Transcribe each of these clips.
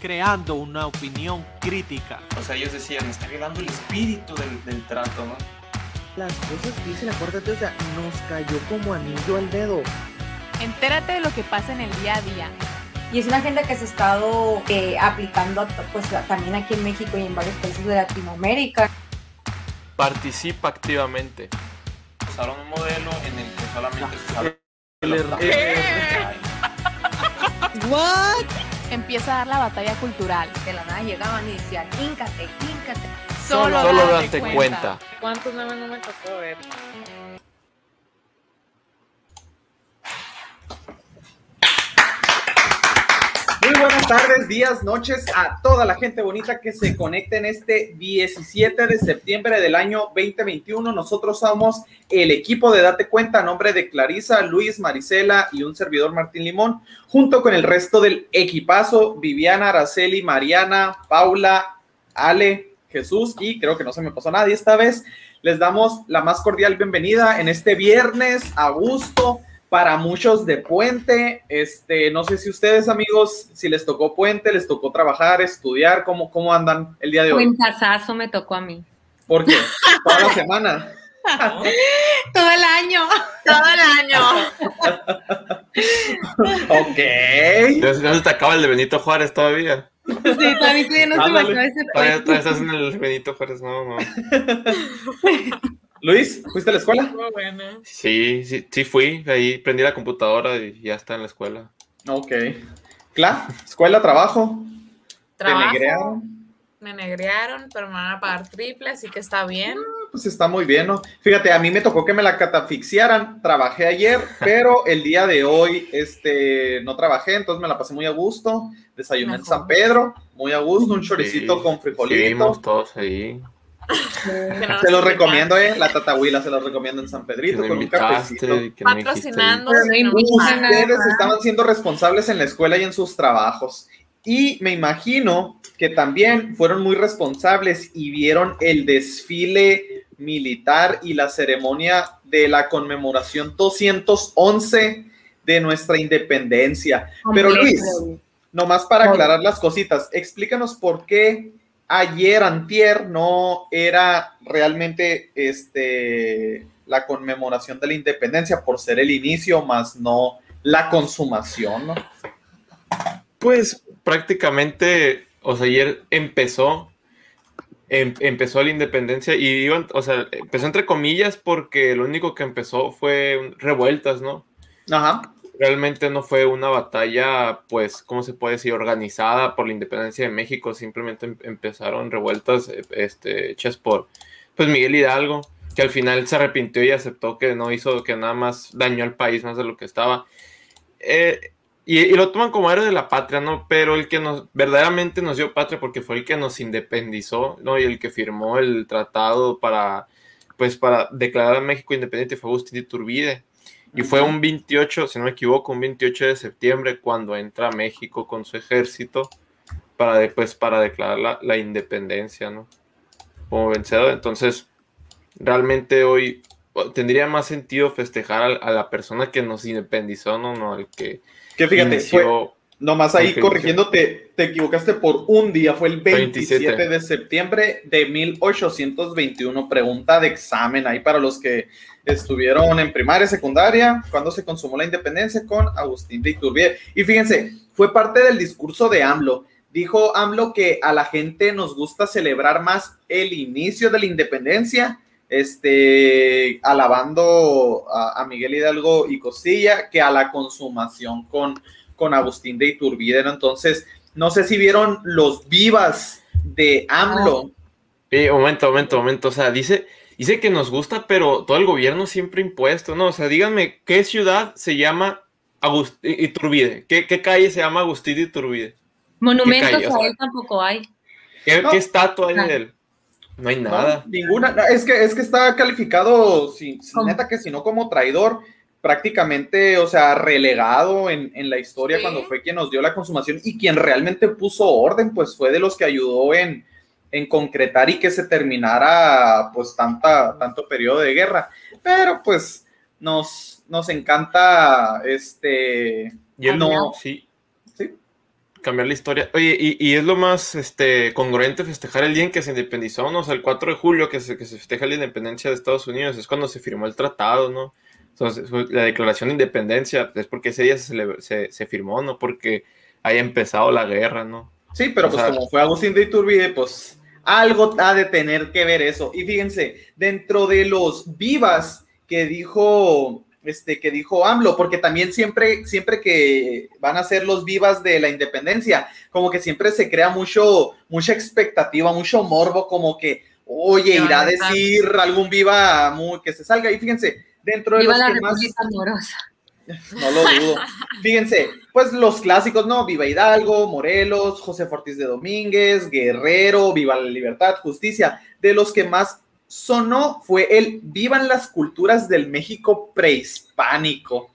creando una opinión crítica. O sea, ellos decían, está violando el espíritu del, del trato, ¿no? Las cosas que dice la sea, nos cayó como anillo al dedo. Entérate de lo que pasa en el día a día. Y es una agenda que se ha estado eh, aplicando pues, también aquí en México y en varios países de Latinoamérica. Participa activamente. Usaron un modelo en el que solamente se sabe. ¿What? Empieza a dar la batalla cultural. De la nada llegaban y decían, híncate, híncate. Solo, Solo date date cuenta. cuenta. ¿Cuántos nombres no me tocó ver? Buenas tardes, días, noches a toda la gente bonita que se conecta en este 17 de septiembre del año 2021. Nosotros somos el equipo de Date Cuenta a nombre de Clarisa, Luis, Marisela y un servidor Martín Limón, junto con el resto del equipazo, Viviana, Araceli, Mariana, Paula, Ale, Jesús y creo que no se me pasó nadie esta vez. Les damos la más cordial bienvenida en este viernes a gusto para muchos de puente. Este, no sé si ustedes, amigos, si les tocó puente, les tocó trabajar, estudiar, ¿cómo, cómo andan el día de hoy? Cuentazazo me tocó a mí. ¿Por qué? Toda la semana. Todo el año. Todo el año. Ok. Entonces, ¿no se te acaba el de Benito Juárez todavía? Sí, también todavía no se me acaba ese todavía estás en el Benito Juárez, no, no. Luis, ¿fuiste a la escuela? Sí, sí, sí fui. Ahí prendí la computadora y ya está en la escuela. Ok. ¿Cla? ¿Escuela, trabajo? ¿Te Trabajo, negrearon? me negrearon, pero me van a pagar triple, así que está bien. Pues está muy bien, ¿no? Fíjate, a mí me tocó que me la catafixiaran. Trabajé ayer, pero el día de hoy este, no trabajé, entonces me la pasé muy a gusto. Desayuné en. San Pedro, muy a gusto, un choricito Sí, con frijolito. Estuvimos todos ahí. Se los recomiendo, ¿eh? La tatahuila se los recomiendo en San Pedrito con un cafecito. Patrocinando. Ustedes estaban siendo responsables en la escuela y en sus trabajos. Y me imagino que también fueron muy responsables y vieron el desfile militar y la ceremonia de la conmemoración 211 de nuestra independencia. Pero Luis, nomás para aclarar las cositas, explícanos por qué ayer antier no era realmente este la conmemoración de la independencia por ser el inicio más no la consumación, ¿no? Pues prácticamente, o sea, ayer empezó, em- empezó la independencia y iban, o sea, empezó entre comillas porque lo único que empezó fue revueltas, ¿no? Ajá. Realmente no fue una batalla, pues, ¿cómo se puede decir? Organizada por la independencia de México, simplemente em- empezaron revueltas eh, este, hechas por, pues, Miguel Hidalgo, que al final se arrepintió y aceptó que no hizo, que nada más dañó al país más de lo que estaba. Eh, y, lo toman como héroe de la patria, ¿no? Pero el que nos verdaderamente nos dio patria porque fue el que nos independizó, ¿no? Y el que firmó el tratado para, pues, para declarar a México independiente fue Agustín Iturbide. Y fue un 28, si no me equivoco, un 28 de septiembre cuando entra a México con su ejército para, de- pues, para declarar la, la independencia, ¿no? Como vencedor. Entonces, realmente hoy tendría más sentido festejar a, la persona que nos independizó, ¿no? No al que Que fíjate, inició- nomás ahí corrigiéndote, te equivocaste por un día, fue el 27, 27. de septiembre de 1821, pregunta de examen ahí para los que estuvieron en primaria, secundaria, cuando se consumó la independencia con Agustín de Iturbide. Y fíjense, fue parte del discurso de AMLO. Dijo AMLO que a la gente nos gusta celebrar más el inicio de la independencia, este, alabando a, a Miguel Hidalgo y Costilla, que a la consumación con, con Agustín de Iturbide. ¿no? Entonces, no sé si vieron los vivas de AMLO. Eh, momento, momento, momento. O sea, dice, dice que nos gusta, pero todo el gobierno siempre impuesto, ¿no? O sea, díganme, ¿qué ciudad se llama Agustín Iturbide? ¿Qué, qué calle se llama Agustín Iturbide? Monumentos calle, o sea, a él tampoco hay. ¿Qué, No. qué estatua hay Ah. de él? No hay No, nada. ninguna. No, Es que, es que está calificado, si, si ¿Cómo? neta que si no como traidor, prácticamente, o sea, relegado en, en la historia Sí. cuando fue quien nos dio la consumación y quien realmente puso orden, pues fue de los que ayudó en, en concretar y que se terminara pues tanta, tanto periodo de guerra. Pero pues nos, nos encanta este... Y él no, sí. sí. cambiar la historia. Oye, y, y es lo más este, congruente festejar el día en que se independizó, ¿no? O sea, el 4 de julio que se, que se festeja la independencia de Estados Unidos, es cuando se firmó el tratado, ¿no? Entonces, la declaración de independencia es porque ese día se, cele- se, se firmó, no porque haya empezado la guerra, ¿no? Sí, pero O pues sea- como fue Agustín de Iturbide, pues algo ha de tener que ver eso. Y fíjense, dentro de los vivas que dijo este que dijo AMLO, porque también siempre siempre que van a ser los vivas de la independencia, como que siempre se crea mucho mucha expectativa, mucho morbo, como que oye, ¿Qué van irá a decir algún viva muy que se salga. Y fíjense, dentro de Viva los la que más Amorosa. no lo dudo. Fíjense, pues los clásicos, ¿no? Viva Hidalgo, Morelos, José Ortiz de Domínguez, Guerrero, Viva la Libertad, Justicia. De los que más sonó fue el Vivan las culturas del México prehispánico.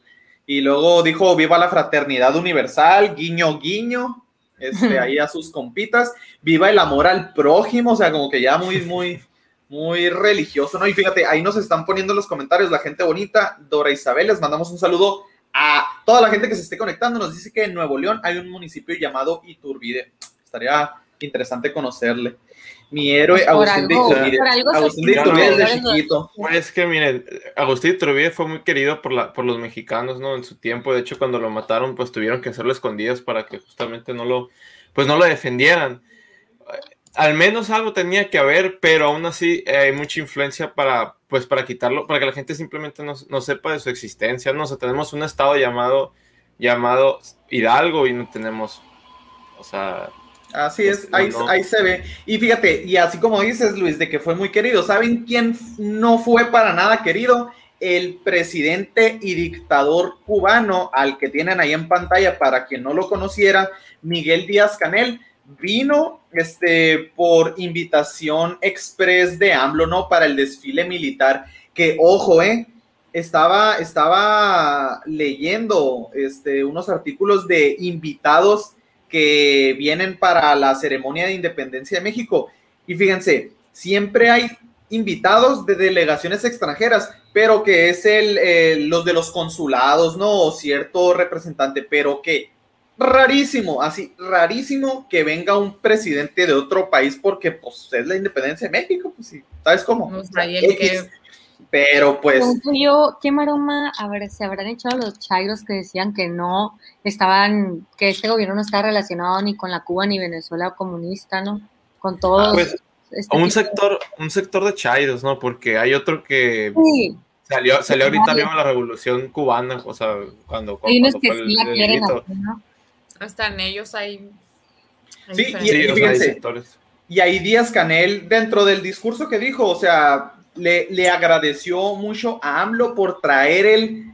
Y luego dijo Viva la fraternidad universal, guiño, guiño, este, ahí a sus compitas. Viva el amor al prójimo, o sea, como que ya muy, muy, muy religioso, ¿no? Y fíjate, ahí nos están poniendo en los comentarios la gente bonita, Dora Isabel, les mandamos un saludo a toda la gente que se esté conectando. Nos dice que en Nuevo León hay un municipio llamado Iturbide. Estaría interesante conocerle. Mi héroe, Pues Agustín de Iturbide. Agustín de Iturbide desde alrededores de- chiquito. Pues que miren, Agustín Iturbide fue muy querido por, la, por los mexicanos, ¿no? En su tiempo, de hecho, cuando lo mataron, pues tuvieron que hacerlo escondidas para que justamente no lo, pues no lo defendieran. Al menos algo tenía que haber, pero aún así eh, hay mucha influencia para, pues para quitarlo, para que la gente simplemente no, no sepa de su existencia, ¿no? O sea, tenemos un estado llamado, llamado Hidalgo y no tenemos, o sea, Así es, Pues, ahí, no. ahí se ve. Y fíjate, y así como dices, Luis, de que fue muy querido, ¿saben quién no fue para nada querido? El presidente y dictador cubano, al que tienen ahí en pantalla, para quien no lo conociera, Miguel Díaz Canel, vino este, por invitación express de AMLO, ¿no? Para el desfile militar, que ojo, ¿eh? Estaba, estaba leyendo este, unos artículos de invitados que vienen para la ceremonia de independencia de México. Y fíjense, siempre hay invitados de delegaciones extranjeras, pero que es el, eh, los de los consulados, ¿no? O cierto representante, pero que rarísimo, así, rarísimo que venga un presidente de otro país porque pues es la independencia de México, pues sí, ¿sabes cómo? O O sea, sea, y el X. que- Pero pues... Yo, ¿qué maroma a ver, se habrán echado los chairos que decían que no estaban, que este gobierno no está relacionado ni con la Cuba ni Venezuela comunista, ¿no? Con todos. pues, este un tipo- sector, un sector de chairos, ¿no? Porque hay otro que Sí, salió, salió ahorita arriba la revolución cubana, o sea, cuando, cuando que fue sí el- la el hacer, ¿no? Hasta en ellos hay. hay Sí, y- Sí, o sea, hay fíjense, sectores. Y ahí Díaz Canel, dentro del discurso que dijo, o sea, le, le agradeció mucho a AMLO por traer el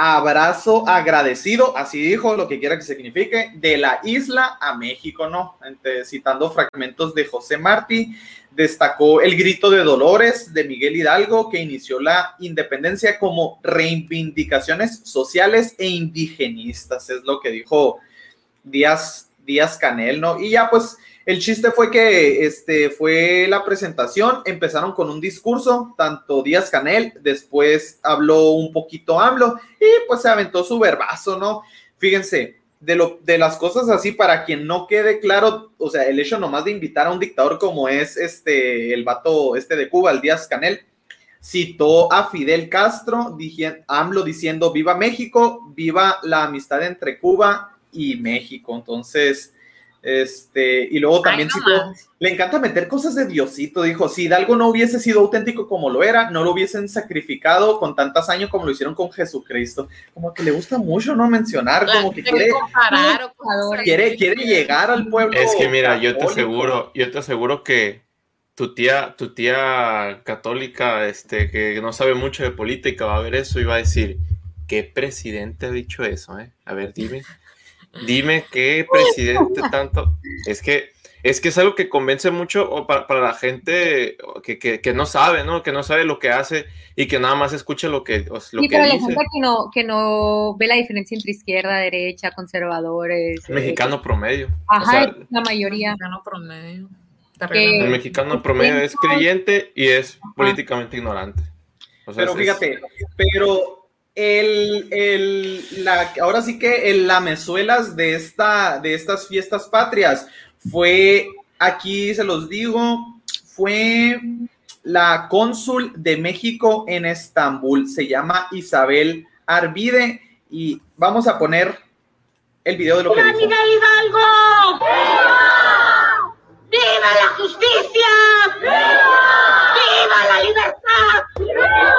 abrazo agradecido, así dijo, lo que quiera que signifique, de la isla a México, ¿no? Citando fragmentos de José Martí, destacó el grito de Dolores de Miguel Hidalgo, que inició la independencia como reivindicaciones sociales e indigenistas, es lo que dijo Díaz, Díaz Canel, ¿no? Y ya pues el chiste fue que este fue la presentación, empezaron con un discurso, tanto Díaz Canel, después habló un poquito AMLO y pues se aventó su verbazo, ¿no? Fíjense, de, lo, de las cosas así, para quien no quede claro, o sea, el hecho nomás de invitar a un dictador como es este, el vato este de Cuba, el Díaz Canel, citó a Fidel Castro, dije, AMLO diciendo, viva México, viva la amistad entre Cuba y México, entonces... Este, y luego también Ay, no citó, más. le encanta meter cosas de Diosito, dijo, si Hidalgo no hubiese sido auténtico como lo era, no lo hubiesen sacrificado con tantas años como lo hicieron con Jesucristo. Como que le gusta mucho no mencionar, como que Quiere quiere, comparar o cosas así. quiere, quiere llegar al pueblo. Es que mira, yo te católico. aseguro, yo te aseguro que tu tía, tu tía católica, este, que no sabe mucho de política, va a ver eso y va a decir, ¿qué presidente ha dicho eso? Eh? A ver, dime, dime qué presidente tanto. Es que es que es algo que convence mucho o para, para la gente que, que, que no sabe, ¿no? Que no sabe lo que hace y que nada más escucha lo que, lo Sí, que pero la gente que no, que no ve la diferencia entre izquierda, derecha, conservadores. eh, Mexicano promedio. Ajá, O sea, la mayoría. Mexicano promedio. Que- El mexicano promedio es creyente y es políticamente ignorante. O sea, Pero es- fíjate, pero el, el, la, ahora sí que el lamezuelas de, esta, de estas fiestas patrias fue, aquí se los digo, fue la cónsul de México en Estambul. Se llama Isabel Arvide y vamos a poner el video de lo que dijo. Hidalgo! ¡Viva la justicia! ¡Viva la libertad! ¡Viva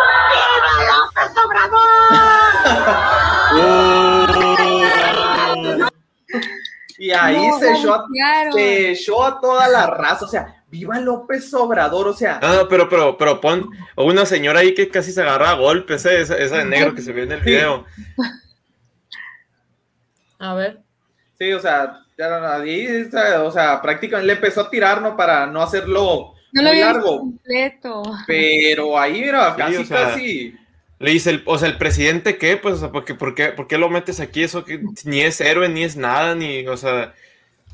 Y ahí No, se, echó a, se echó a toda la raza, o sea, viva López Obrador, o sea, Ah, no, pero, pero, pero pon una señora ahí que casi se agarra a golpes, ¿eh? esa, esa de negro que se ve en el video. A ver. sí, o sea, ya, ahí, o sea, prácticamente le empezó a tirar, ¿no? Para no hacerlo No lo muy visto largo, completo. pero ahí, mira, Sí, casi, o sea, casi, Le dice, el, o sea, el presidente, ¿qué? Pues, o sea, ¿por qué, por qué, por qué lo metes aquí? Eso que ni es héroe, ni es nada, ni, o sea,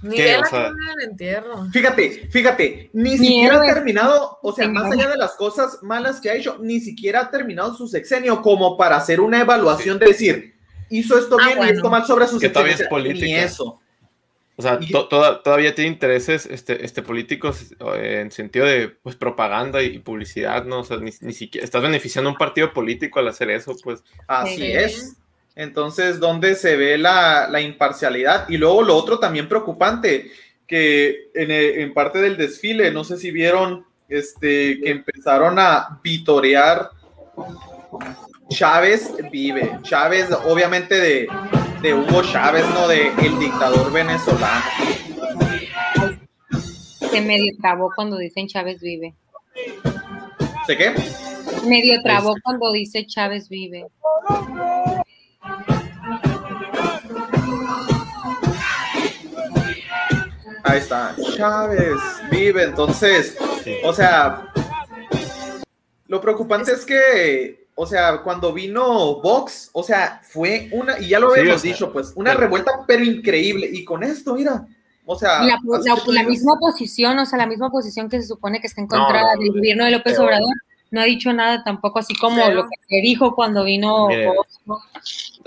Ni ¿Qué? O la sea- del entierro. Fíjate, fíjate, ni Mi siquiera héroe. ha terminado, o sea, más allá de las cosas malas que ha hecho, ni siquiera ha terminado su sexenio como para hacer una evaluación de decir, hizo esto Ah, bien y bueno. esto mal sobre su Que todavía es sea, Ni política. eso. O sea, Y- to- toda- todavía tiene intereses este, este, políticos eh, en sentido de pues, propaganda y publicidad, ¿no? O sea, ni, ni siquiera estás beneficiando a un partido político al hacer eso, pues. Así Sí. es. Entonces, ¿dónde se ve la, la imparcialidad? Y luego lo otro también preocupante, que en, en parte del desfile, no sé si vieron, este, que empezaron a vitorear Chávez vive. Chávez, obviamente, de, de Hugo Chávez, ¿no? De el dictador venezolano. Se medio trabó cuando dicen Chávez vive. ¿Sé qué? Medio trabó cuando dice Chávez vive. Ahí está. Chávez vive. Entonces, Sí. O sea, lo preocupante es que, o sea, cuando vino Vox, o sea, fue una, y ya lo Sí, habíamos o sea, dicho, pues, una pero- revuelta, pero increíble. Y con esto, mira, o sea, la, misma oposición, o sea, la misma oposición que se supone que está en contra No, no, del gobierno de López pero- Obrador, no ha dicho nada tampoco, así como lo que se dijo cuando vino Mire, Vox, ¿no?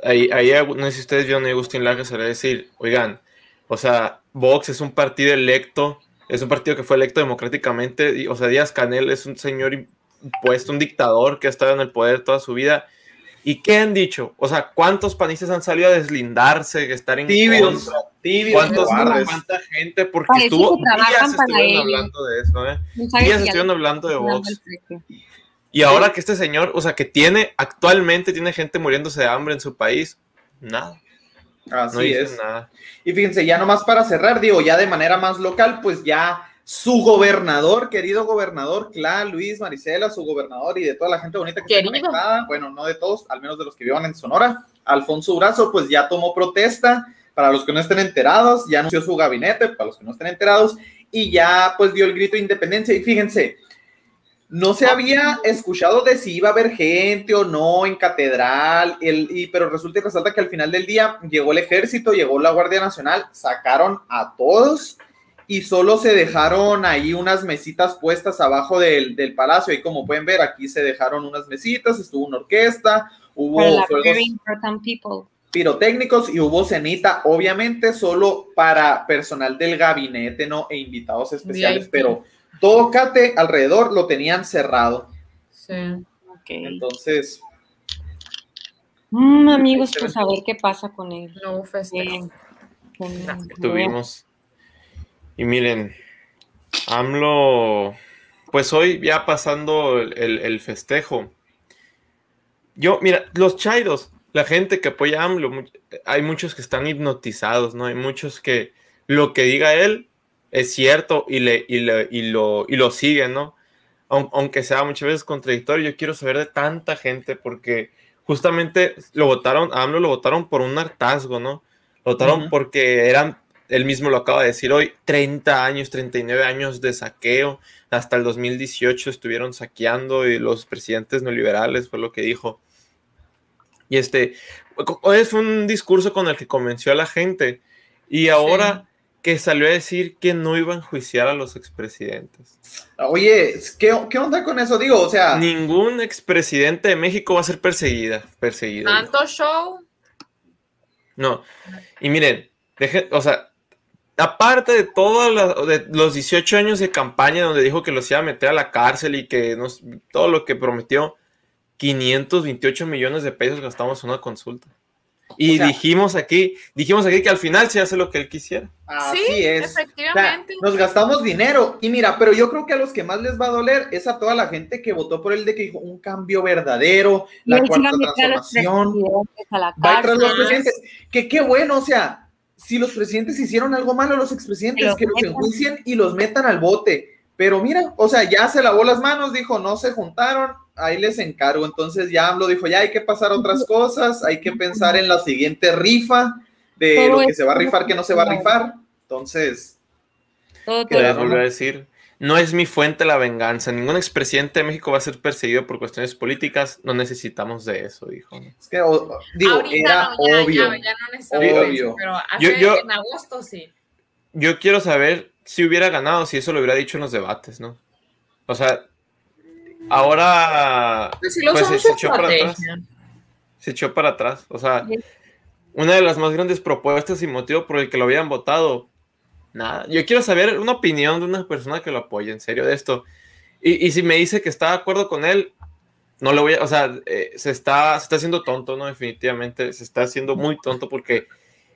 Ahí, ahí no sé si ustedes vieron a Agustín Laje se le decir, oigan, o sea, Vox es un partido electo, es un partido que fue electo democráticamente, y, o sea, Díaz Canel es un señor impuesto, un dictador que ha estado en el poder toda su vida. ¿Y qué han dicho? O sea, ¿cuántos panistas han salido a deslindarse, estar en Tibios, contra? tibios, ¿Cuántos, cobardes. ¿Cuánta gente? Porque Parece estuvo días estuvieron hablando de eso, ¿eh? No Días estuvieron hablando de Vox. Y ahora que este señor, o sea, que tiene, actualmente tiene gente muriéndose de hambre en su país, nada, Así no dice es. nada. Y fíjense, ya nomás para cerrar, digo, ya de manera más local, pues ya su gobernador, querido gobernador, Cla, Luis, Marisela, su gobernador y de toda la gente bonita que está conectada, bueno, no de todos, al menos de los que vivan en Sonora, Alfonso Urazo, pues ya tomó protesta, para los que no estén enterados, ya anunció su gabinete, para los que no estén enterados, y ya pues dio el grito de independencia, y fíjense, no se había escuchado de si iba a haber gente o no en catedral, el, y, pero resulta y resalta que al final del día llegó el ejército, llegó la Guardia Nacional, sacaron a todos y solo se dejaron ahí unas mesitas puestas abajo del, del palacio. Y como pueden ver, aquí se dejaron unas mesitas, estuvo una orquesta, hubo fuegos pirotécnicos y hubo cenita, obviamente solo para personal del gabinete, ¿no? E invitados especiales, VIP. pero todo Cate alrededor lo tenían cerrado. Sí. Ok. Entonces, Mm, amigos, pues a ver qué pasa con él. No festejo. Eh, con- tuvimos. Y miren, AMLO, pues hoy ya pasando el, el- el festejo. Yo, mira, los chairos, la gente que apoya a AMLO, hay muchos que están hipnotizados, ¿no? Hay muchos que lo que diga él es cierto y, le, y, le- y lo, y lo siguen, ¿no? Aun- Aunque sea muchas veces contradictorio, yo quiero saber de tanta gente porque justamente lo votaron, a AMLO lo votaron por un hartazgo, ¿no? Lo votaron porque eran, él mismo lo acaba de decir hoy, 30 años, 39 años de saqueo, hasta el 2018 estuvieron saqueando y los presidentes neoliberales fue lo que dijo. Y este, fue un discurso con el que convenció a la gente y ahora que salió a decir que no iba a enjuiciar a los expresidentes. Oye, ¿qué, qué onda con eso? Digo, o sea, Ningún expresidente de México va a ser perseguida, perseguido. Tanto show. No. Y miren, deje- o sea, aparte de todos de los 18 años de campaña donde dijo que los iba a meter a la cárcel y que nos, todo lo que prometió, 528 millones de pesos gastamos en una consulta. Y O sea- dijimos aquí, dijimos aquí que al final se hace lo que él quisiera. así sí, es. O sea, efectivamente. nos gastamos dinero. Y mira, pero yo creo que a los que más les va a doler es a toda la gente que votó por él de que dijo un cambio verdadero, la cuarta a a transformación. a la Va tras los presidentes. Que qué bueno, o sea, si los presidentes hicieron algo malo, los expresidentes los que los enjuicien y los metan al bote. Pero mira, o sea, ya se lavó las manos, dijo, no se juntaron, ahí les encargo. Entonces ya AMLO dijo, ya hay que pasar otras cosas, hay que pensar en la siguiente rifa de Todo lo que se va a rifar, que no se va a rifar. Entonces, todo. Les a decir, no es mi fuente la venganza. Ningún expresidente de México va a ser perseguido por cuestiones políticas. No necesitamos de eso, dijo. es que, o- digo, Ahorita era no, ya, obvio. Ya, ya no necesariamente, Obvio. pero hace, Yo- yo- en agosto sí. Yo quiero saber si hubiera ganado, si eso lo hubiera dicho en los debates, ¿no? O sea, ahora Pues Pues se mucho echó para estrategia. se echó para atrás. O sea, una de las más grandes propuestas y motivo por el que lo habían votado. Nada. Yo quiero saber una opinión de una persona que lo apoye, en serio, de esto. Y, y si me dice que está de acuerdo con él, no lo voy a. O sea, eh, se, está, se está haciendo tonto, ¿no? Definitivamente. Se está haciendo muy tonto porque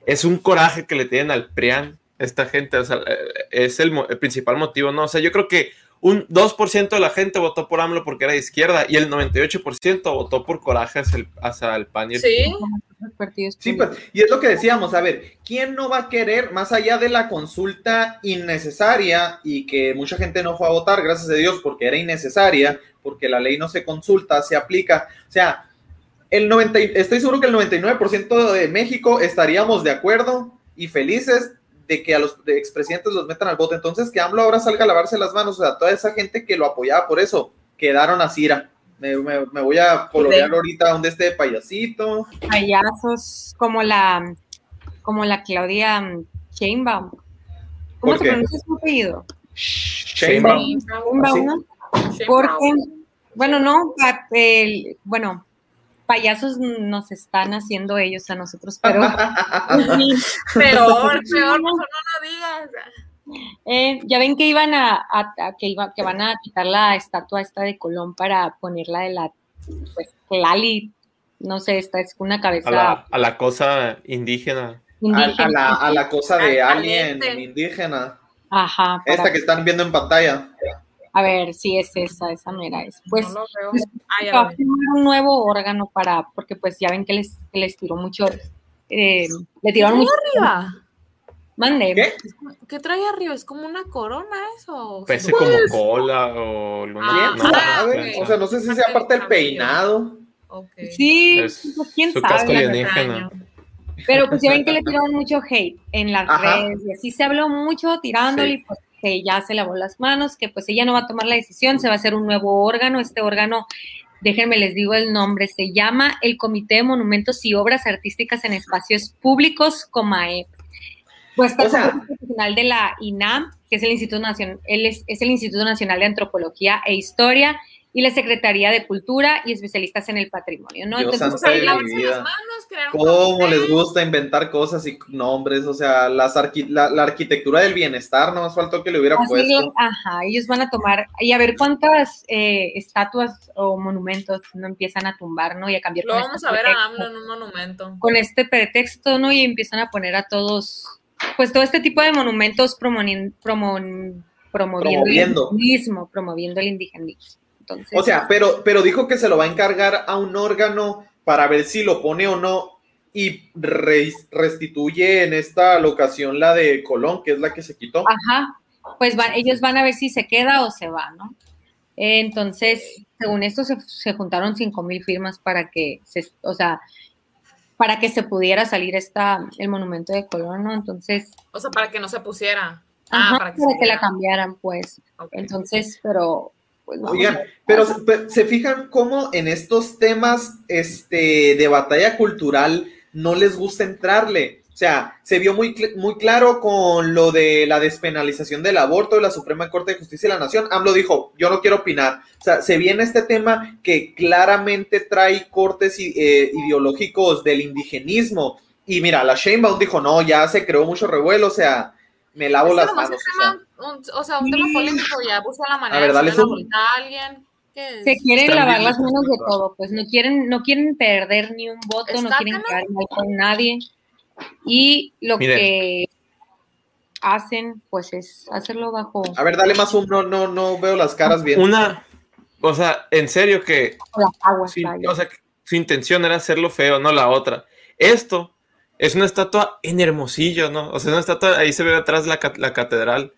es un coraje que le tienen al PRIAN esta gente. O sea, eh, es el, el principal motivo, ¿no? O sea, yo creo que un 2% de la gente votó por AMLO porque era de izquierda y el 98% votó por coraje hacia el, hacia el PAN y el Sí, Los partidos Sí, pues, y es lo que decíamos, a ver, ¿quién no va a querer, más allá de la consulta innecesaria y que mucha gente no fue a votar, gracias a Dios, porque era innecesaria, porque la ley no se consulta, se aplica, o sea, el 90, y- estoy seguro que el 99% de México estaríamos de acuerdo y felices de que a los de expresidentes los metan al voto, entonces que AMLO ahora salga a lavarse las manos, o sea, toda esa gente que lo apoyaba por eso, quedaron a Cira. Me, me- me voy a colorear ahorita donde esté de payasito. payasos como la como la Claudia mm, Sheinbaum. ¿Cómo ¿Por se pronuncia su apellido? Sheinbaum. Sheinbaum, ¿Así? ¿no? Sí, Porque, bueno, no, el- bueno, payasos nos están haciendo ellos a nosotros, pero Peor, peor, mejor no lo digas. Eh, ya ven que iban a, a- a- que iba, que van a quitar la estatua esta de Colón para ponerla de la pues Tlali, no sé, esta es una cabeza a la, a la cosa indígena. a, indígena. a la, a la cosa de Al alien indígena. Ajá, Esta que están viendo en pantalla. a ver si es esa, esa mera es. Pues no lo veo. pues, va a un nuevo órgano para, porque pues ya ven que les, que les tiró mucho, eh, le tiraron mucho, arriba? Mande, ¿Qué? ¿Qué trae arriba? ¿Es como una corona eso? Pese Sí. como cola o alguna. Ah. O sea, no sé si sea parte del peinado. Sí, Es pues, quién su sabe, casco alienígena. Pero pues ya ven que le tiraron mucho hate en las Ajá. redes y así se habló mucho tirándole Sí. y pues que ya se lavó las manos, que pues ella no va a tomar la decisión, se va a hacer un nuevo órgano, este órgano, déjenme les digo el nombre, se llama el Comité de Monumentos y Obras Artísticas en Espacios Públicos, COMAEP. Pues está O sea- profesional de la INAM, que es el Instituto Nacional, él es, es el Instituto Nacional de Antropología e Historia, y la Secretaría de Cultura y especialistas en el patrimonio, ¿no? Dios Entonces, de Ahí las manos, crear un ¿Cómo les gusta inventar cosas y nombres? O sea, las arqui- la, la arquitectura del bienestar, no más faltó que le hubiera Así puesto. es, ajá, ellos van a tomar y a ver cuántas eh, estatuas o monumentos no empiezan a tumbar, ¿no? Y a cambiar Lo vamos este a ver pretexto, a AMLO en un monumento. con este pretexto, ¿no? Y empiezan a poner a todos, pues todo este tipo de monumentos promon- promoviendo, Promoviendo. el indigenismo, promoviendo el indigenismo. Entonces, O sea, pero, pero dijo que se lo va a encargar a un órgano para ver si lo pone o no y re- restituye en esta locación la de Colón, que es la que se quitó. Ajá, pues van, ellos van a ver si se queda o se va, ¿no? Entonces, según esto, se, se juntaron cinco mil firmas para que se, o sea, para que se pudiera salir esta, el monumento de Colón, ¿no? Entonces, O sea, para que no se pusiera. ajá, Ah, para para que, que, la cambiaran, pues. Entonces, pero, pues Oigan, pero se- pe- se fijan cómo en estos temas este, de batalla cultural no les gusta entrarle. O sea, se vio muy, cl- muy claro con lo de la despenalización del aborto de la Suprema Corte de Justicia de la Nación. AMLO dijo, yo no quiero opinar. O sea, se viene este tema que claramente trae cortes eh, ideológicos del indigenismo. Y mira, la Sheinbaum dijo, no, ya se creó mucho revuelo, o sea, me lavo Es las manos. un o sea. un- o sea, un tema polémico ya busca la manera A ver, de dale vuelta a alguien. Se quieren Están lavar las manos de todo, pues no quieren, no quieren perder ni un voto, no quieren quedar mal con nadie. Y lo Miren. que hacen, pues es hacerlo bajo A ver, dale más zoom, no, no, no veo las caras bien. Una, o sea, en serio que aguas. Sí, o sea, su intención era hacerlo feo, no la otra. Esto es una estatua en Hermosillo, ¿no? O sea, es una estatua, ahí se ve atrás la, la catedral.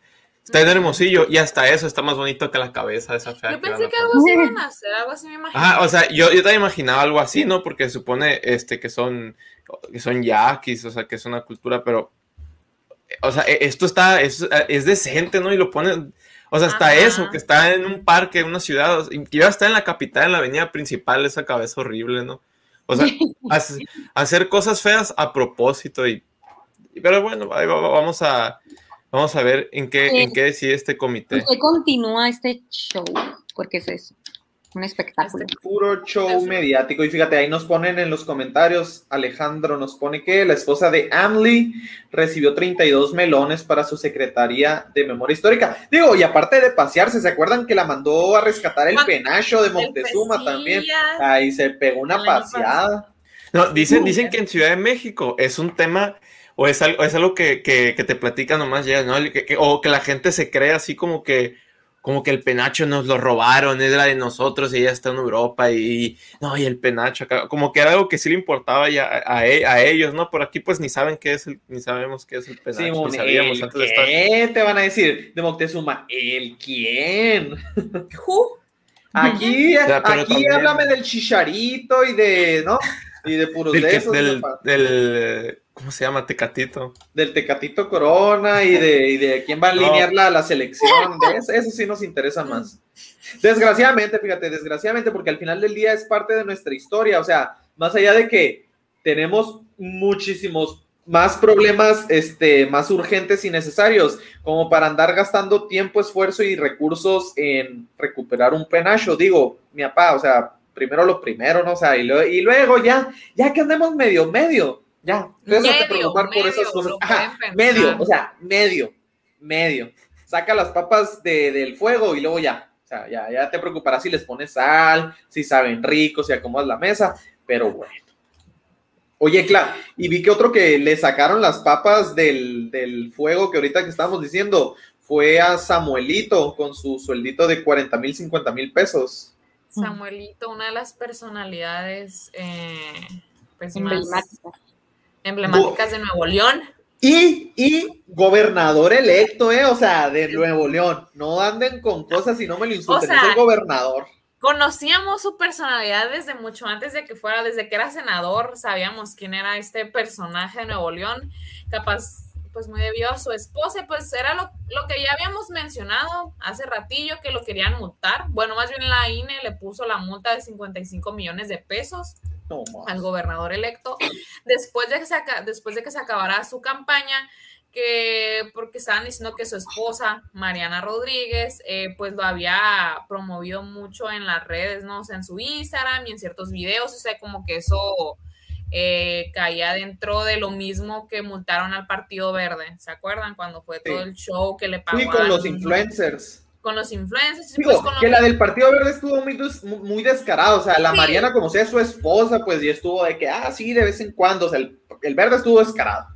Está en Hermosillo y hasta eso está más bonito que la cabeza de esa fea. Yo que pensé que algo así iban a hacer, algo así me imagino. Ajá, o sea, yo, yo también imaginaba algo así, ¿no? Porque supone este, que son que son yaquis, o sea, que es una cultura, pero, o sea, e- esto está, es, es decente, ¿no? Y lo ponen, o sea, hasta Ajá. eso, que está en un parque, en una ciudad, o sea, y que iba a estar en la capital, en la avenida principal, esa cabeza horrible, ¿no? O sea, hace- hacer cosas feas a propósito y, pero bueno, ahí va- va- vamos a, vamos a ver en qué, en qué decide este comité. ¿Por qué continúa este show? Porque es eso, un espectáculo. Puro show mediático. Y fíjate, ahí nos ponen en los comentarios, Alejandro nos pone que la esposa de Amli recibió 32 melones para su secretaría de memoria histórica. Digo, y aparte de pasearse, ¿se acuerdan que la mandó a rescatar el Ma- penacho de Montezuma también? Ahí se pegó una paseada. No, dicen, dicen que en Ciudad de México es un tema o es algo, es algo que, que, que te platican nomás ya, ¿no? Que- que- o que la gente se cree así como que, como que el penacho nos lo robaron, es la de nosotros y ella está en Europa y, no, y el penacho acá, como que era algo que sí le importaba ya a, a e- a ellos, ¿no? Por aquí pues ni saben qué es el, ni sabemos qué es el penacho, Simón, ni sabíamos ¿el antes de estar. qué? Te van a decir de Moctezuma, ¿el quién? Aquí, aquí también- háblame del chicharito y de, ¿no? Y de puros Del, de esos, del, ¿cómo se llama? Tecatito. del Tecatito Corona y de, y de quién va a No. alinear la, la selección. De eso, eso sí nos interesa más. Desgraciadamente, fíjate, desgraciadamente, porque al final del día es parte de nuestra historia. O sea, más allá de que tenemos muchísimos más problemas este, más urgentes y necesarios, como para andar gastando tiempo, esfuerzo y recursos en recuperar un penacho. Digo, mi papá, o sea, primero lo primero, ¿no? O sea, y, luego, y luego ya, ya que andemos medio, medio, ya. Déjate Medio, preocupar por medio, esas cosas. Ajá, medio, o sea, medio, medio. Saca las papas de- del fuego y luego ya. O sea, ya, ya te preocuparás si les pones sal, si saben ricos, si acomodas la mesa, pero bueno. Oye, claro, y vi que otro que le sacaron las papas del, del fuego que ahorita que estábamos diciendo fue a Samuelito con su sueldito de 40 mil, 50 mil pesos. Samuelito, una de las personalidades eh, pues, más. Emblemáticas de Nuevo León. Y, y gobernador electo, ¿eh? O sea, de Nuevo León. No anden con cosas y no me lo insulten. O sea, es el gobernador. Conocíamos su personalidad desde mucho antes de que fuera, desde que era senador, sabíamos quién era este personaje de Nuevo León, capaz, pues muy debido a su esposa, pues era lo, lo que ya habíamos mencionado hace ratillo, que lo querían multar. Bueno, más bien la INE le puso la multa de 55 millones de pesos No, al gobernador electo después de que se, después de que se acabara su campaña que porque estaban diciendo que su esposa Mariana Rodríguez eh, pues lo había promovido mucho en las redes no O sea, en su Instagram y en ciertos videos o sea como que eso eh, caía dentro de lo mismo que multaron al Partido Verde ¿se acuerdan? cuando fue Sí. todo el show que le Fui pagaban con los influencers. Con los influencers y Digo, pues con que los- la del Partido Verde estuvo muy, des- muy descarada. O sea, la Sí. Mariana, como sea su esposa, pues ya estuvo de que, ah, sí, de vez en cuando. O sea, el, el Verde estuvo descarado.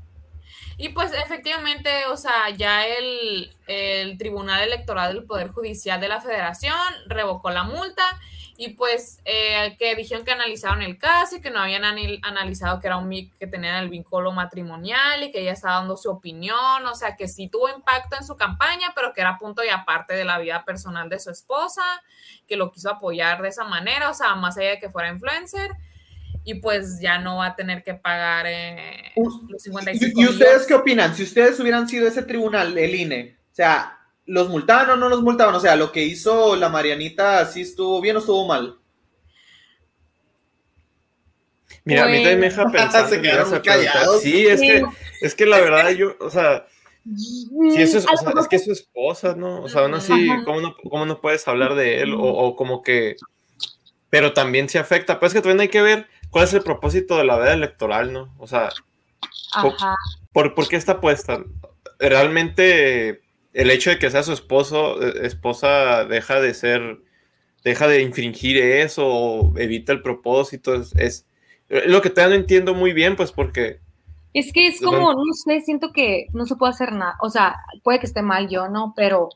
Y pues efectivamente, o sea, ya el, el Tribunal Electoral del Poder Judicial de la Federación revocó la multa y pues eh, que dijeron que analizaron el caso y que no habían analizado que era un mi- que tenían el vínculo matrimonial y que ella estaba dando su opinión, o sea, que sí tuvo impacto en su campaña, pero que era punto y aparte de la vida personal de su esposa, que lo quiso apoyar de esa manera, o sea, más allá de que fuera influencer. Y pues ya no va a tener que pagar eh, los 55 ¿Y, y ustedes millones. qué opinan? Si ustedes hubieran sido ese tribunal, el INE, o sea, ¿los multaban o no los multaban? O sea, lo que hizo la Marianita, ¿sí estuvo bien o estuvo mal? Mira, a mí también me deja pensando. Se quedaron muy preguntar. callados. Sí, es que Es que la verdad, yo, o sea, si eso es, o sea, es que es su esposa, ¿no? O sea, aún así. ¿cómo no, cómo no puedes hablar de él? O, o como que. Pero también se afecta. Pues es que también hay que ver cuál es el propósito de la veda electoral, ¿no? O sea, Ajá. ¿por, por qué está puesta? Realmente el hecho de que sea su esposo, eh, esposa deja de ser, deja de infringir eso o evita el propósito. Es, es lo que todavía no entiendo muy bien, pues porque Es que es como, no sé, siento que no se puede hacer nada. O sea, puede que esté mal yo, ¿no? Pero,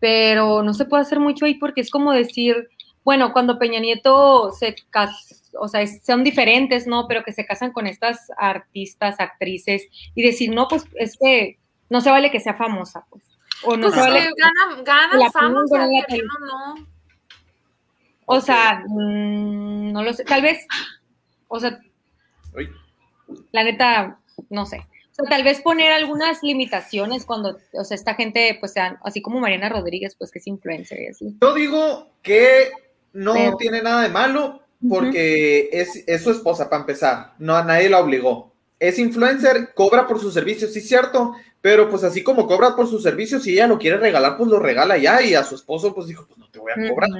pero no se puede hacer mucho ahí porque es como decir, bueno, cuando Peña Nieto se cas o sea, son diferentes, ¿no? Pero que se casan con estas artistas, actrices, y decir, no, pues es que no se vale que sea famosa, pues. O no Pues es que gana, gana la fama, o sea, no. O sea, mm, no lo sé, tal vez, o sea, Uy. la neta, no sé. O sea, tal vez poner algunas limitaciones cuando, o sea, esta gente, pues sean, así como Mariana Rodríguez, pues que es influencer y así. Yo digo que no Pero- tiene nada de malo porque es, es su esposa, para empezar. No, a nadie la obligó. Es influencer, cobra por sus servicios, sí, cierto, pero pues así como cobra por sus servicios, si ella lo quiere regalar, pues lo regala ya. Y a su esposo, pues dijo, pues no te voy a cobrar.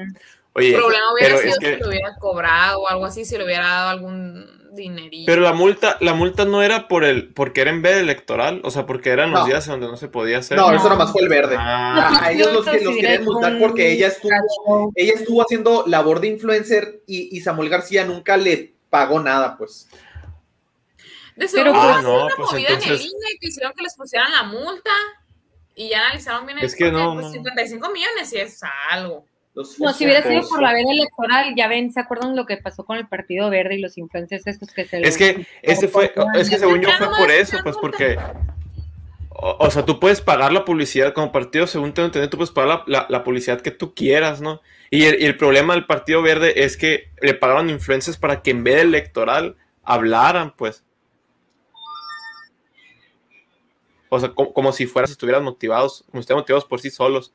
Oye, El problema hubiera sido es que, si lo hubiera cobrado o algo así, si le hubiera dado algún dinerillo. pero la multa, la multa no era por el, porque era en vez electoral, o sea, porque eran los No. días donde no se podía hacer. No, No. eso nomás fue el verde. Ah, A ellos los, que- los querían multar porque ella estuvo, ella estuvo haciendo labor de influencer y, y Samuel García nunca le pagó nada, pues. De Pero, seguro pues- Ah, no, una pues movida en el entonces- INE que hicieron que les pusieran la multa y ya analizaron bien el Es que no, pues, no. 55 millones y es algo. Los No, si hubiera sido por la veda electoral, ya ven, ¿se acuerdan lo que pasó con el Partido Verde y los influencers estos que se Es que ese fue, es que según yo fue por eso, pues porque, o, o sea, tú puedes pagar la publicidad como partido, según tengo entendido, tú puedes pagar la, la- la publicidad que tú quieras, ¿no? Y el, y el problema del Partido Verde es que le pagaron influencers para que en vez de electoral hablaran, pues. O sea, co- como, si fueran, si estuvieran motivados, como si estuvieran motivados por sí solos.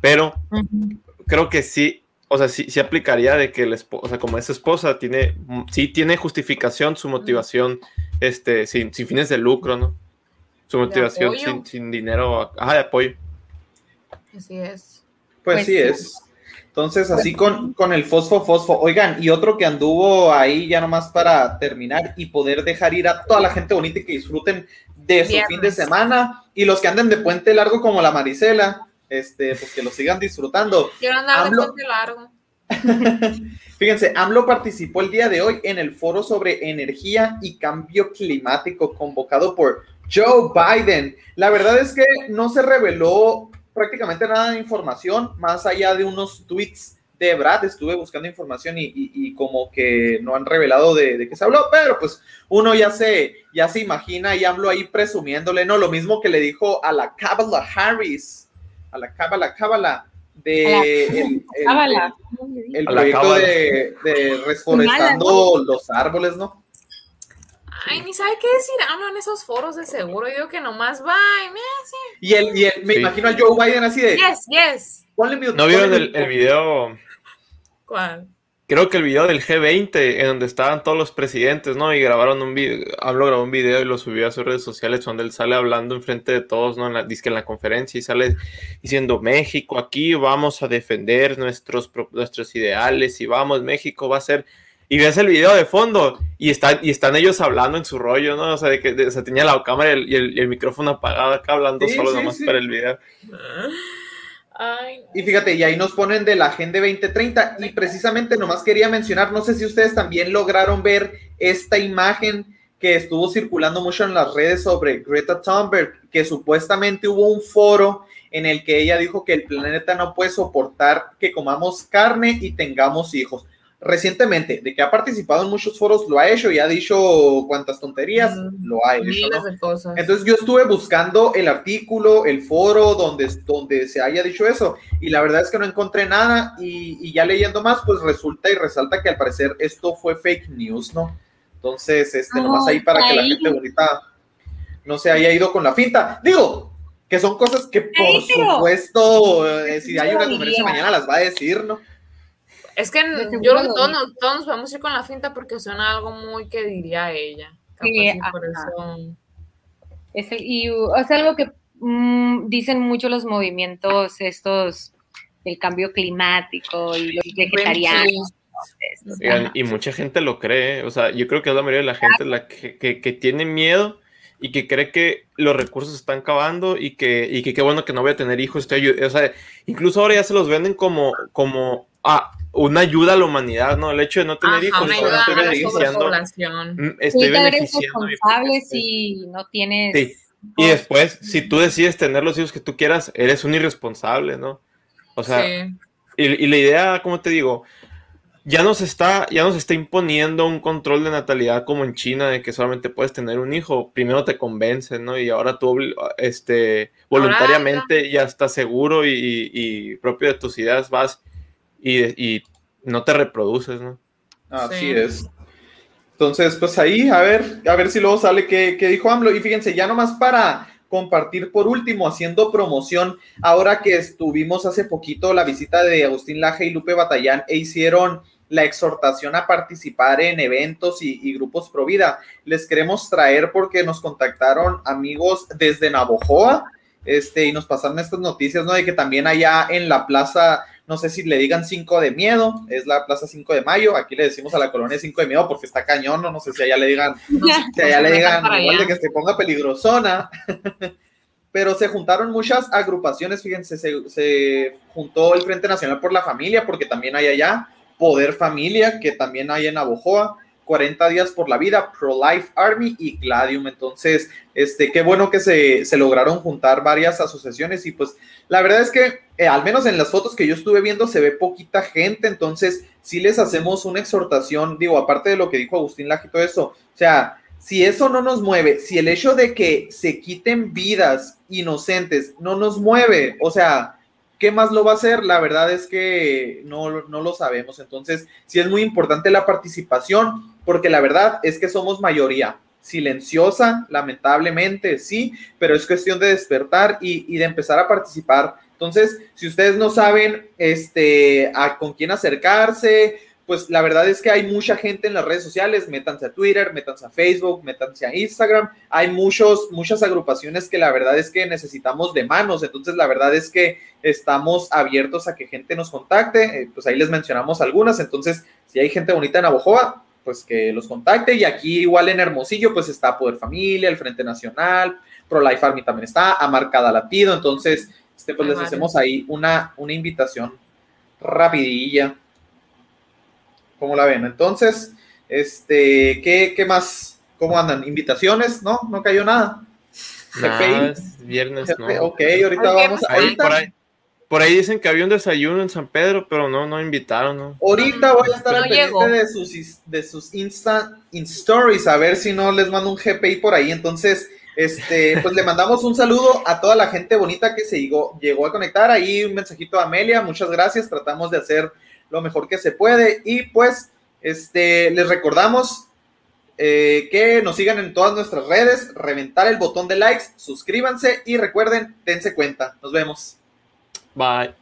Pero Ujú. creo que sí, o sea, sí, sí aplicaría de que el esposo, o sea, como es esposa, tiene, sí tiene justificación su motivación, este, sin, sin fines de lucro, ¿no? Su motivación sin, sin dinero, ajá, de apoyo. Así es. Pues, Pues sí sí. es. Entonces, así con, con el fosfo fosfo. Oigan, y otro que anduvo ahí ya nomás para terminar y poder dejar ir a toda la gente bonita y que disfruten de su Viernes. fin de semana. Y los que anden de puente largo como la Marisela, este, pues que lo sigan disfrutando. Quiero andar de puente largo. Fíjense, AMLO participó el día de hoy en el foro sobre energía y cambio climático convocado por Joe Biden. La verdad es que no se reveló prácticamente nada de información, más allá de unos tweets de Brad. Estuve buscando información y, y- y como que no han revelado de, de qué se habló, pero pues uno ya se, ya se imagina y AMLO ahí presumiéndole, ¿no? Lo mismo que le dijo a la Kamala Harris, a la Kamala Kamala de el- el- Cábala. proyecto cábala. de, de reforestando los árboles, ¿no? Ay, ni sabe qué decir AMLO en esos foros de seguro. Yo digo que nomás va y me Y, el, y el- me Sí. imagino a Joe Biden así de, Yes, yes. mute, ¿No vieron ponle el, mute". el video? ¿Cuál? Creo que el video del G20, en donde estaban todos los presidentes, ¿no? Y grabaron un video, AMLO grabó un video y lo subió a sus redes sociales donde él sale hablando enfrente de todos, ¿no? En la, dizque en la conferencia y sale diciendo, México, aquí vamos a defender nuestros, nuestros ideales y vamos, México va a ser... Y ves el video de fondo y, están y están ellos hablando en su rollo, ¿no? O sea, de que de- o sea, tenía la cámara y el, y el- y el micrófono apagado acá hablando Sí, solo sí, nomás sí. para el video. Ay, Y fíjate, y ahí nos ponen de la Agenda 2030 y precisamente nomás quería mencionar, no sé si ustedes también lograron ver esta imagen que estuvo circulando mucho en las redes sobre Greta Thunberg, que supuestamente hubo un foro en el que ella dijo que el planeta no puede soportar que comamos carne y tengamos hijos. Recientemente, de que ha participado en muchos foros, lo ha hecho y ha dicho cuantas tonterías, Mm, lo ha hecho. miles ¿no? de cosas. Entonces yo estuve buscando el artículo, el foro donde, donde se haya dicho eso y la verdad es que no encontré nada y, y ya leyendo más pues resulta y resalta que al parecer esto fue fake news, ¿no? Entonces, este, Ah, nomás ahí para que la gente bonita no se haya ido con la finta. Digo, que son cosas que por Ahí, supuesto, eh, si hay una conferencia mañana las va a decir, ¿no? Es que yo creo que todos nos, todos nos podemos ir con la finta porque suena algo muy que diría ella. Capaz Sí, y por ajá. eso. Es, el- y uh, es algo que mm, dicen mucho los movimientos estos, el cambio climático y los vegetarianos. y mucha gente lo cree, ¿eh? o sea, yo creo que es la mayoría de la gente la que, que- que tiene miedo y que cree que los recursos se están acabando y que, y que qué bueno que no voy a tener hijos, estoy o sea, incluso ahora ya se los venden como, como ah, una ayuda a la humanidad, ¿no? El hecho de no tener Ajá, hijos, una ayuda estoy a la beneficiando, mm, Sí, estoy beneficiando. responsable si no tienes. Sí. Y después, si tú decides tener los hijos que tú quieras, eres un irresponsable, ¿no? O sea, Sí. y, y la idea, como te digo, ya nos está, ya nos está imponiendo un control de natalidad como en China, de que solamente puedes tener un hijo. Primero te convencen, ¿no? Y ahora tú, este, voluntariamente ya estás seguro y, y- y propio de tus ideas vas y, y no te reproduces, ¿no? Así Sí. es. Entonces, pues ahí, a ver, a ver si luego sale qué, qué dijo AMLO. Y fíjense, ya nomás para compartir por último, haciendo promoción, ahora que estuvimos hace poquito la visita de Agustín Laje y Lupe Batallán e hicieron la exhortación a participar en eventos y, y grupos pro vida. Les queremos traer porque nos contactaron amigos desde Navojoa, este, y nos pasaron estas noticias, ¿no? De que también allá en la plaza, no sé si le digan 5 de miedo, es la plaza 5 de mayo, aquí le decimos a la colonia 5 de miedo porque está cañón, no, no sé si allá le digan, si allá le digan igual de que se ponga peligrosona. Pero se juntaron muchas agrupaciones, fíjense, se, se juntó el Frente Nacional por la Familia, porque también hay allá, Poder Familia, que también hay en Abojoa, 40 días por la vida, Pro Life Army y Gladium. Entonces, este, qué bueno que se, se lograron juntar varias asociaciones y pues la verdad es que eh, al menos en las fotos que yo estuve viendo se ve poquita gente, entonces sí les hacemos una exhortación, digo, aparte de lo que dijo Agustín Laje y todo eso, o sea, si eso no nos mueve, si el hecho de que se quiten vidas inocentes no nos mueve, o sea, ¿qué más lo va a hacer? La verdad es que no, no lo sabemos. Entonces, sí es muy importante la participación, porque la verdad es que somos mayoría. Silenciosa, lamentablemente, sí, pero es cuestión de despertar y, de empezar a participar. Entonces, si ustedes no saben este, a, con quién acercarse, pues la verdad es que hay mucha gente en las redes sociales, métanse a Twitter, métanse a Facebook, métanse a Instagram, hay muchos, muchas agrupaciones que la verdad es que necesitamos de manos, entonces la verdad es que estamos abiertos a que gente nos contacte, eh, pues ahí les mencionamos algunas, entonces si hay gente bonita en Abojoa, pues que los contacte y aquí igual en Hermosillo pues está Poder Familia, el Frente Nacional, Pro Life Army también está, Amarcada Latido, entonces este, pues les hacemos ahí una, una invitación rapidilla. ¿Cómo la ven? Entonces, este, ¿qué, qué más? ¿Cómo andan? ¿Invitaciones? ¿No? ¿No cayó nada? Nada, es viernes, ¿no? Ok, ahorita Ok, vamos a... Ahí, Ahorita, por, ahí, por ahí dicen que había un desayuno en San Pedro, pero no, no invitaron, ¿no? ahorita voy a estar No al pendiente de sus, de sus Insta in stories, a ver si no les mando un GPI por ahí. Entonces, este, pues le mandamos un saludo a toda la gente bonita que se llegó, llegó a conectar. Ahí un mensajito a Amelia, muchas gracias. Tratamos de hacer lo mejor que se puede. Y pues, este, les recordamos eh, que nos sigan en todas nuestras redes, reventar el botón de likes, suscríbanse y recuerden, dense cuenta. Nos vemos. Bye.